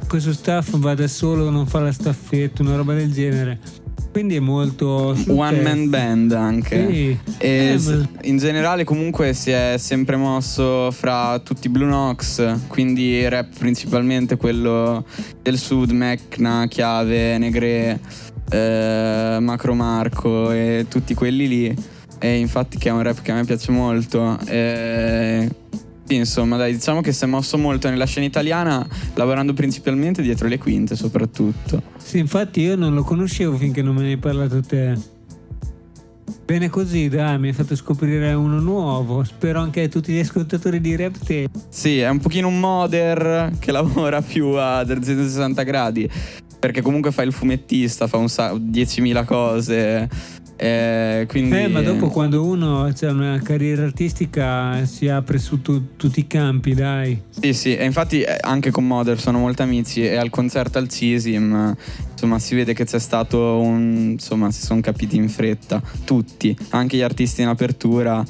questo staff va da solo, non fa la staffetta, una roba del genere. Quindi è molto... One man band anche. Sì. E Eh, in generale comunque si è sempre mosso fra tutti i Blue Nox, quindi rap principalmente quello del sud, Mecna, Chiave, Negre, eh, Macro Marco e tutti quelli lì. E infatti che è un rap che a me piace molto. E sì, insomma, dai, diciamo che si è mosso molto nella scena italiana, lavorando principalmente dietro le quinte soprattutto. Sì, infatti io non lo conoscevo finché non me ne hai parlato te. Bene così, dai, mi hai fatto scoprire uno nuovo. Spero anche tutti gli ascoltatori di Rap Tape. Sì, è un pochino un modder che lavora più a 360 gradi. Perché comunque fa il fumettista, fa un sa- 10.000 cose. Eh, quindi... Eh, ma dopo quando uno ha una carriera artistica si apre su tu- tutti i campi, dai. Sì, sì, e infatti eh, anche con Modder sono molto amici e al concerto al CISIM, insomma, si vede che c'è stato un... insomma, si sono capiti in fretta, tutti, anche gli artisti in apertura,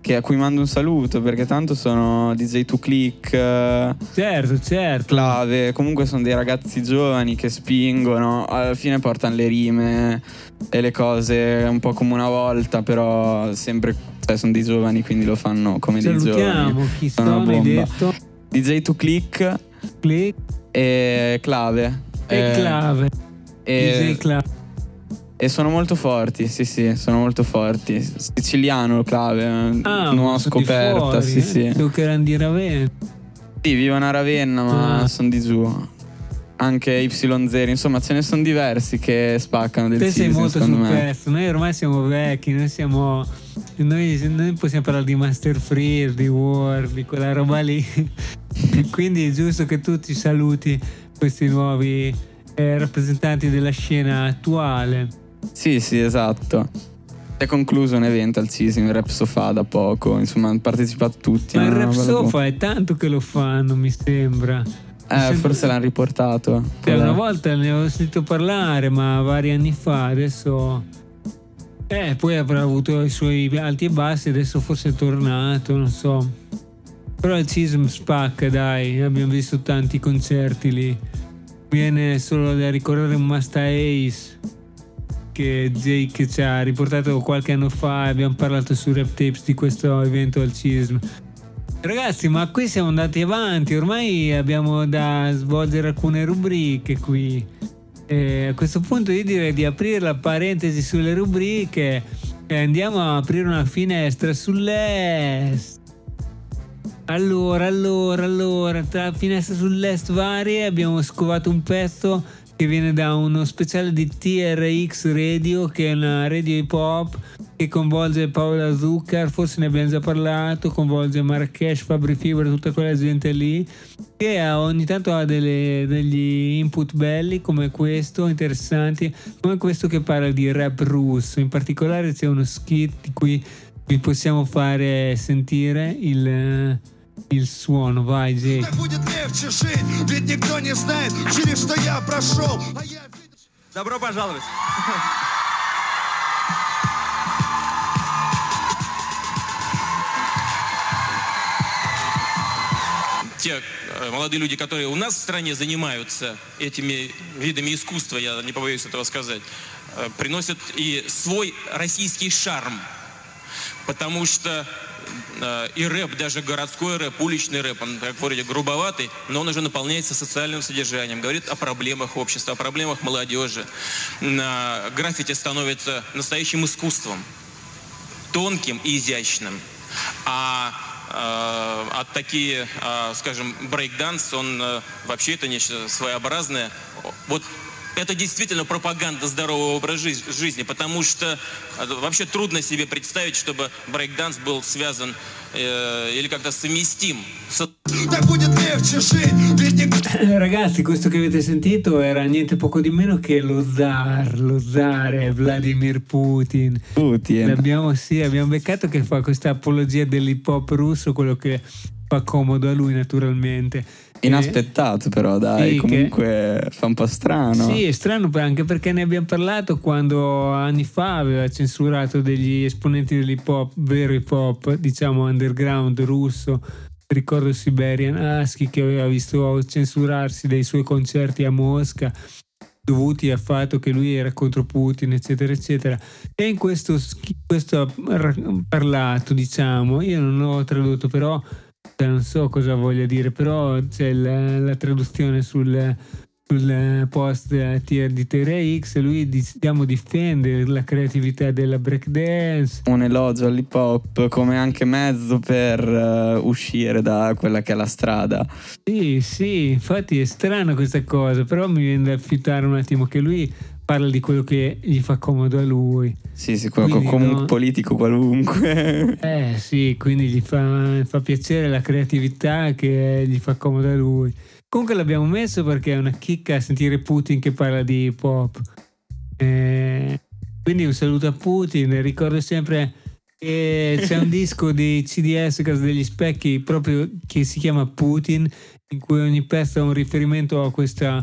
che a cui mando un saluto perché tanto sono DJ 2 Click, Certo, certo. Clave, comunque sono dei ragazzi giovani che spingono, alla fine portano le rime e le cose un po' come una volta, però sempre, cioè sono dei giovani quindi lo fanno come dei Salutiamo giovani. chi Sono hai detto. DJ 2 Click Click e Clave. e Eh, clave. e- DJ Clave. E sono molto forti, sì sì, sono molto forti. Siciliano Clave, Ah, nuova di scoperta, fuori, sì eh? sì. Pensavo che erano di Ravenna. Sì, vivono a Ravenna, ma Ah. sono di giù. Anche Y0, insomma, ce ne sono diversi che spaccano del Te sei season, molto secondo sul me. pezzo, noi ormai siamo vecchi, noi siamo. Noi, noi possiamo parlare di Master Free, di War, di quella roba lì. Quindi è giusto che tu ti saluti questi nuovi eh, rappresentanti della scena attuale. Sì, sì, esatto. Si è concluso un evento al CISIM, Rap Sofa da poco, insomma, hanno partecipato tutti. Ma il rap sofa è tanto che lo fanno, mi sembra. Eh, forse l'hanno riportato. Cioè, una volta ne avevo sentito parlare, ma vari anni fa, adesso. Eh, poi avrà avuto i suoi alti e bassi, adesso forse è tornato, non so. Però il CISM spacca, dai, abbiamo visto tanti concerti lì. Viene solo da ricordare un Masta Ace che Jake ci ha riportato qualche anno fa abbiamo parlato su Rap Tapes di questo evento al CISM. Ragazzi, ma qui siamo andati avanti, ormai abbiamo da svolgere alcune rubriche qui. E a questo punto io direi di aprire la parentesi sulle rubriche e andiamo a aprire una finestra sull'est. Allora, allora, allora, tra finestre sull'est varie abbiamo scovato un pezzo che viene da uno speciale di TRX Radio, che è una radio hip hop che coinvolge Paola Zuccar, forse ne abbiamo già parlato, coinvolge Marrakesh, Fabri Fibra, tutta quella gente lì, che ogni tanto ha delle- degli input belli come questo, interessanti, come questo che parla di rap russo. In particolare c'è uno skit di cui vi possiamo fare sentire il, Vai, Jay. Так будет легче жить, ведь никто не знает, через что я прошел. А я Добро пожаловать. Те э, молодые люди, которые у нас в стране занимаются этими видами искусства, я не побоюсь этого сказать, э, приносят и свой российский шарм. Потому что и рэп, даже городской рэп, уличный рэп, он, как вроде, грубоватый, но он уже наполняется социальным содержанием, говорит о проблемах общества, о проблемах молодежи. Граффити становится настоящим искусством, тонким и изящным. А э, а такие, э, скажем, брейкданс, он э, вообще это нечто своеобразное. Вот это действительно пропаганда здорового образа жиз- жизни, потому что э, вообще трудно себе представить, чтобы брейкданс был связан э, или как-то совместим с Так будет легче жить, Eh, Ragazzi, questo che avete sentito era niente poco di meno che lo zar, lo zar è Vladimir Putin. Putin. L'abbiamo, sì, abbiamo beccato che fa questa apologia dell'hip hop russo, quello che fa comodo a lui naturalmente. Inaspettato però, dai, Sì, che- comunque fa un po' strano. Sì, è strano anche perché ne abbiamo parlato quando anni fa aveva censurato degli esponenti dell'hip hop, vero hip hop, diciamo underground russo. Ricordo Siberian Husky che aveva visto censurarsi dei suoi concerti a Mosca dovuti al fatto che lui era contro Putin, eccetera, eccetera. E in questo, questo ha ra- parlato, diciamo, io non ho tradotto, però cioè, non so cosa voglia dire, però c'è la, la traduzione sul, sul post eh, tier di Terra X, lui diciamo difende la creatività della breakdance. Un elogio all'hip hop come anche mezzo per eh, uscire da quella che è la strada. Sì, sì, infatti è strana questa cosa, però mi viene da affittare un attimo che lui parla di quello che gli fa comodo a lui. Sì, sì, Quindi come no- politico qualunque. Eh sì, quindi gli fa, fa piacere la creatività che gli fa comodo a lui. Comunque l'abbiamo messo perché è una chicca sentire Putin che parla di hip hop. Eh, quindi un saluto a Putin, ricordo sempre che c'è un disco di CDS Casa degli Specchi proprio che si chiama Putin, in cui ogni pezzo ha un riferimento a questa,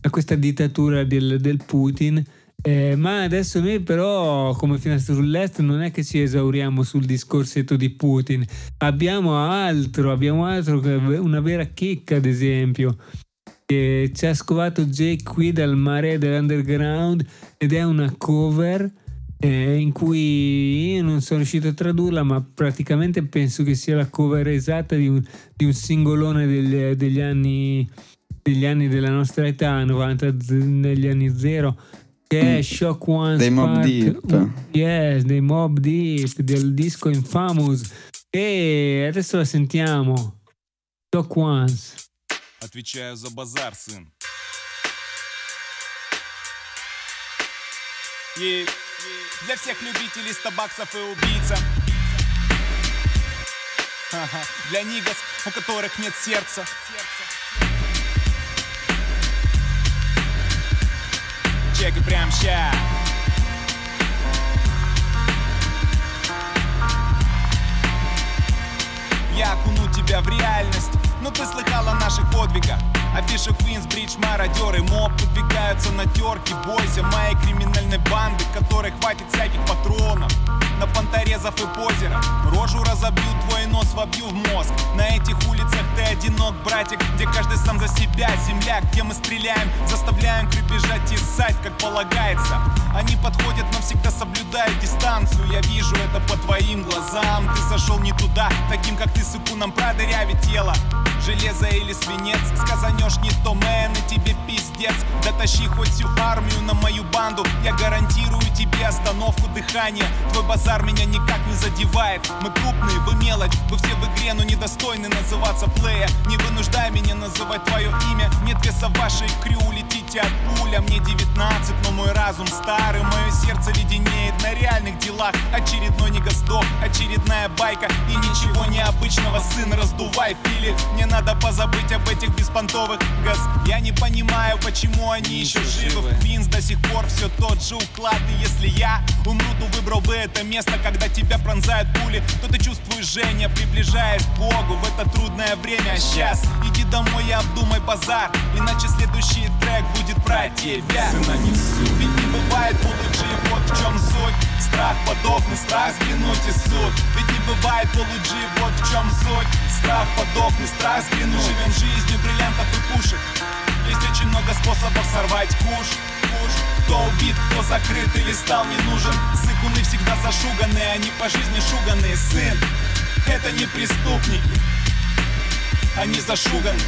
a questa dittatura del, del Putin. Eh, ma adesso noi però come finestra sull'est non è che ci esauriamo sul discorsetto di Putin, abbiamo altro, abbiamo altro, una vera chicca ad esempio. che ci ha scovato Jake qui dal mare dell'underground ed è una cover eh, in cui io non sono riuscito a tradurla ma praticamente penso che sia la cover esatta di un, di un singolone degli, degli, anni, degli anni della nostra età, 90 negli anni zero. Yeah, Shock One. Dei Mob Deep. Yes, dei Mob Deep del disco Infamous. E adesso la sentiamo. Shock Ones. Отвечаю за базар, сын. И для всех любителей стабаксов и убийца. Для нигас, у которых нет сердца. Чекай прям ща. Я окуну тебя в реальность Но ты слыхал о наших подвигах Афиша Квинсбридж, мародеры. Моб подвигаются на терки Бойся моей криминальной банды Которой хватит всяких патронов. На понторезов и позеров Рожу разобью, твой нос вобью в мозг. На этих улицах ты одинок, братик Где каждый сам за себя. Земля, где мы стреляем Заставляем и ссать, как полагается. Они подходят, но всегда соблюдают дистанцию. Я вижу это по твоим глазам. Ты сошел не туда, таким как ты сыпу нам продырявит тело. Железо или свинец, сказанешь You're just to my Дотащи хоть всю армию на мою банду. Я гарантирую тебе остановку дыхания. Твой базар меня никак не задевает. Мы крупные, вы мелочь, вы все в игре, но недостойны называться плея Не вынуждай меня называть твое имя. Нет веса в вашей крю, летите от пуля. Мне 19, но мой разум старый. Мое сердце леденеет на реальных делах. Очередной негосток, очередная байка. И ничего необычного, сын, раздувай фили Мне надо позабыть об этих беспонтовых газ. Я не понимаю, почему они еще живы. В Квинс до сих пор все тот же уклад. И если я умру, то выбрал бы это место Когда тебя пронзают пули, то ты чувствуешь жжение Приближаешь к Богу в это трудное время. Сейчас иди домой и обдумай базар Иначе следующий трек будет про тебя. Сына несу. Ведь не бывает полуджи, вот в чем суть Страх подохнуть, страх сгинуть и суд Ведь не бывает полуджи, вот в чем суть. Страх подохнуть, страх сгинуть Живем жизнью бриллиантов и пушек. Есть очень много способов сорвать куш. Куш. Кто убит, кто закрыт или стал не нужен. Сыкуны всегда зашуганные, они по жизни шуганные Сын, это не преступники Они зашуганы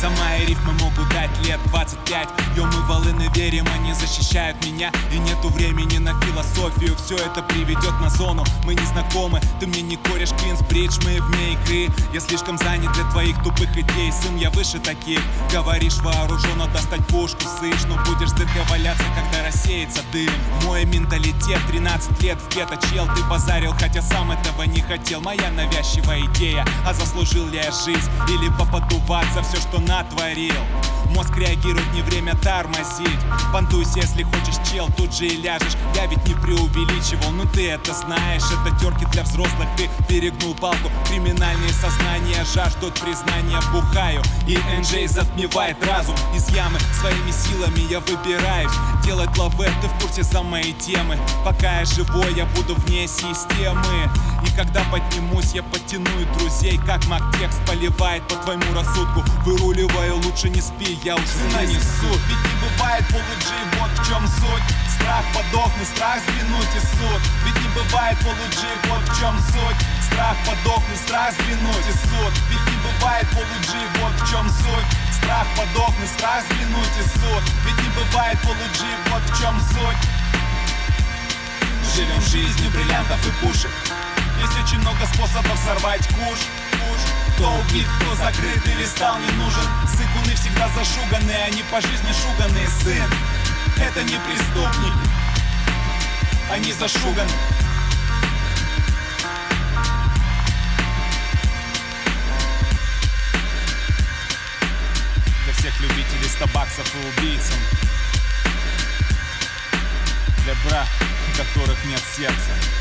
За мои рифмы могут дать лет 25 Ё, мы волыны верим, они защищают меня. И нету времени на философию Все это приведет на зону. Мы не знакомы, ты мне не корешь Квинсбридж, мы вне игры. Я слишком занят для твоих тупых идей Сын, я выше таких. Говоришь вооруженно достать пушку сышь Но будешь дыркой валяться, когда рассеется дым. Мой менталитет 13 лет в гетто чел Ты базарил, хотя сам этого не хотел. Моя навязчивая идея А заслужил ли я жизнь. Или попаду в ад за все, что натворил. Мозг реагирует, не время тормозить. Понтуйся, если хочешь, чел, тут же и ляжешь. Я ведь не преувеличивал, ну ты это знаешь. Это терки для взрослых, ты перегнул палку. Криминальные сознания жаждут признания. Бухаю, и НЖ затмевает разум. Из ямы своими силами я выбираюсь. Делать лаве, ты в курсе за мои темы. Пока я живой, я буду вне системы. И когда поднимусь, я подтяну и друзей. Как маг текст поливает по твоему рассудку. Выруливаю, лучше не спи, я уже нанесу Ведь не бывает полуджи, вот в чем суть. Страх подохнуть, страх сдвинуть и суд. Ведь не бывает полуджи, вот в чем суть. Страх подохнуть, страх сдвинуть и суд. Ведь не бывает полуджи, вот в чем суть. Страх подохнуть, страх сдвинуть и суд. Ведь не бывает полуджи, вот в чем суть. Живем жизнью бриллиантов и пушек. Есть очень много способов сорвать куш, куш Кто убит, кто закрыт или стал не нужен. Сыкуны всегда зашуганы, они по жизни шуганые Сын, это не преступник. Они зашуганы. Для всех любителей стабаксов и убийцам. Для бра, у которых нет сердца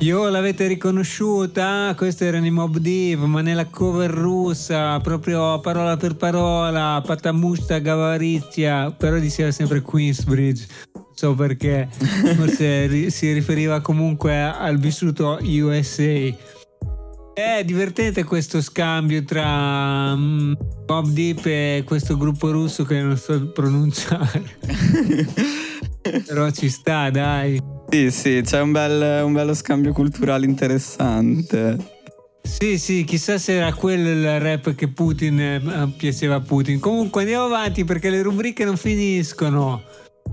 Io l'avete riconosciuta? Questo erano i Mob Div, ma nella cover russa, proprio parola per parola, Patamusta Gavarizia, però diceva sempre Queensbridge. Non so perché, forse si riferiva comunque al vissuto USA. È divertente questo scambio tra mm, Mob Deep e questo gruppo russo che non so pronunciare. Però ci sta, dai. Sì, sì, c'è un, bel- un bello scambio culturale interessante. Sì, sì, chissà se era quello il rap che Putin eh, piaceva a Putin. Comunque andiamo avanti perché le rubriche non finiscono.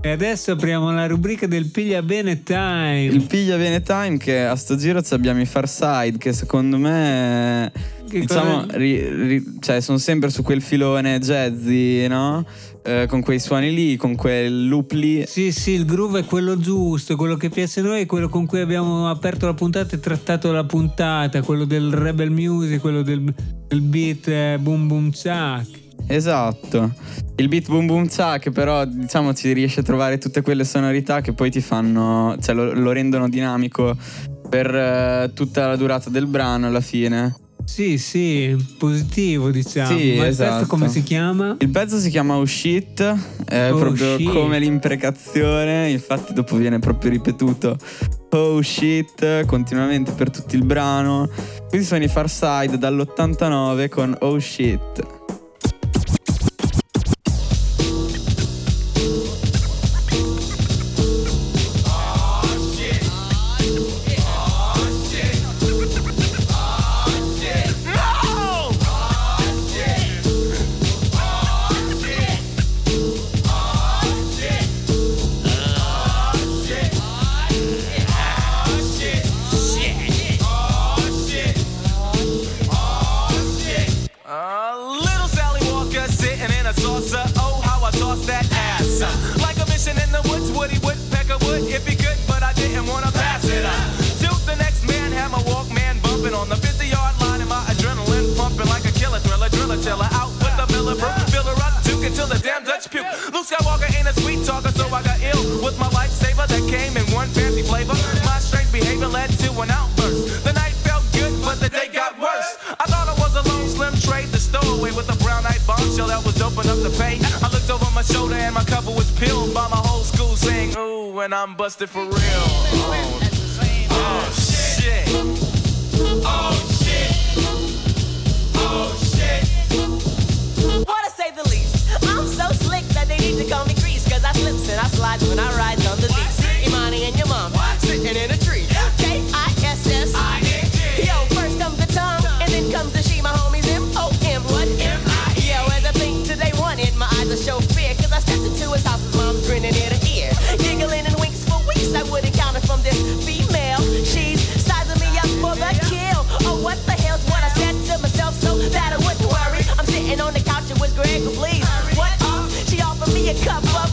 E adesso apriamo la rubrica del Piglia Bene Time. Il piglia bene time che a sto giro abbiamo i Far Side che secondo me Che diciamo ri- ri- cioè, sono sempre su quel filone jazzy, no? Eh, con quei suoni lì, con quel loop lì. Sì, sì, il groove è quello giusto, quello che piace a noi, quello con cui abbiamo aperto la puntata e trattato la puntata, quello del rebel music, quello del, del beat eh, boom boom chuck. Esatto. Il beat boom boom chuck però diciamo ci riesce a trovare tutte quelle sonorità che poi ti fanno, cioè lo, lo rendono dinamico per eh, tutta la durata del brano alla fine. Sì, sì, positivo diciamo. Sì, Ma il esatto. testo come si chiama? Il pezzo si chiama Oh Shit, è Oh proprio shit. come l'imprecazione, infatti dopo viene proprio ripetuto Oh Shit continuamente per tutto il brano. Questi sono i Far Side dall'89 con Oh Shit. Miller fill her up, juke until the damn Dutch puke. Luke Skywalker ain't a sweet talker, so I got ill with my lifesaver that came in one fancy flavor. My strange behavior led to an outburst. The night felt good, but the day got worse. I thought I was a lone slim trade, the stowaway with a brown eyed bombshell that was dope enough to pay. I looked over my shoulder and my cover was peeled by my whole school saying, Ooh, and I'm busted for real. Oh, oh shit. Oh shit. Oh shit. They call me Grease, cause I slips and I slide when I ride on the leash. Imani and your mom, what? sitting in a cup of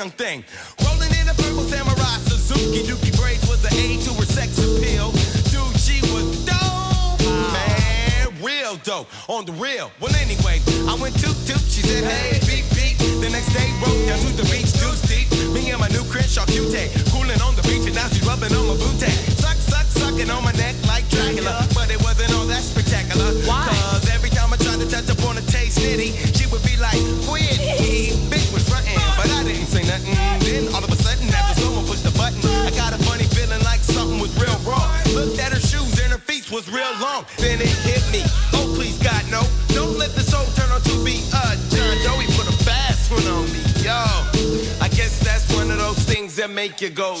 young thing. Rolling in a purple samurai Suzuki. Dookie braids was the A to her sex appeal. Dude, she was dope, man. Real dope, on the real. Well, anyway, I went toot toot. She said, hey, beep beep. The next day, rode down to the beach, deuce deep. Me and my new Crenshaw cute Cooling on the beach, and now she's rubbing on my booty. Suck, suck, sucking on my neck like Dracula. But it wasn't all that spectacular. Why? Cause every time I tried to touch up on a taste nitty, Then all of a sudden, after someone pushed the button, I got a funny feeling like something was real wrong. Looked at her shoes and her feet was real long. Then it hit me. Oh, please, God, no. Don't let this soul turn out to be a John Doe. He put a fast one on me, yo. I guess that's one of those things that make you go.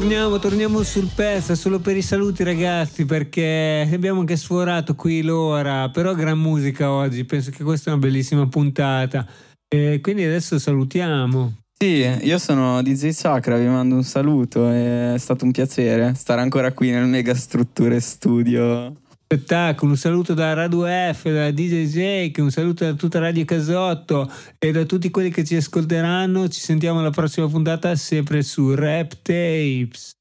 Torniamo, torniamo sul pezzo solo per i saluti ragazzi perché abbiamo anche sforato qui l'ora, però gran musica oggi, penso che questa è una bellissima puntata. E quindi adesso salutiamo. Sì, io sono DJ Sacra, vi mando un saluto, è stato un piacere stare ancora qui nel mega strutture studio. Spettacolo, un saluto da Radio F, da DJ Jake, un saluto da tutta Radio Casotto e da tutti quelli che ci ascolteranno. Ci sentiamo alla prossima puntata sempre su Rap Tapes.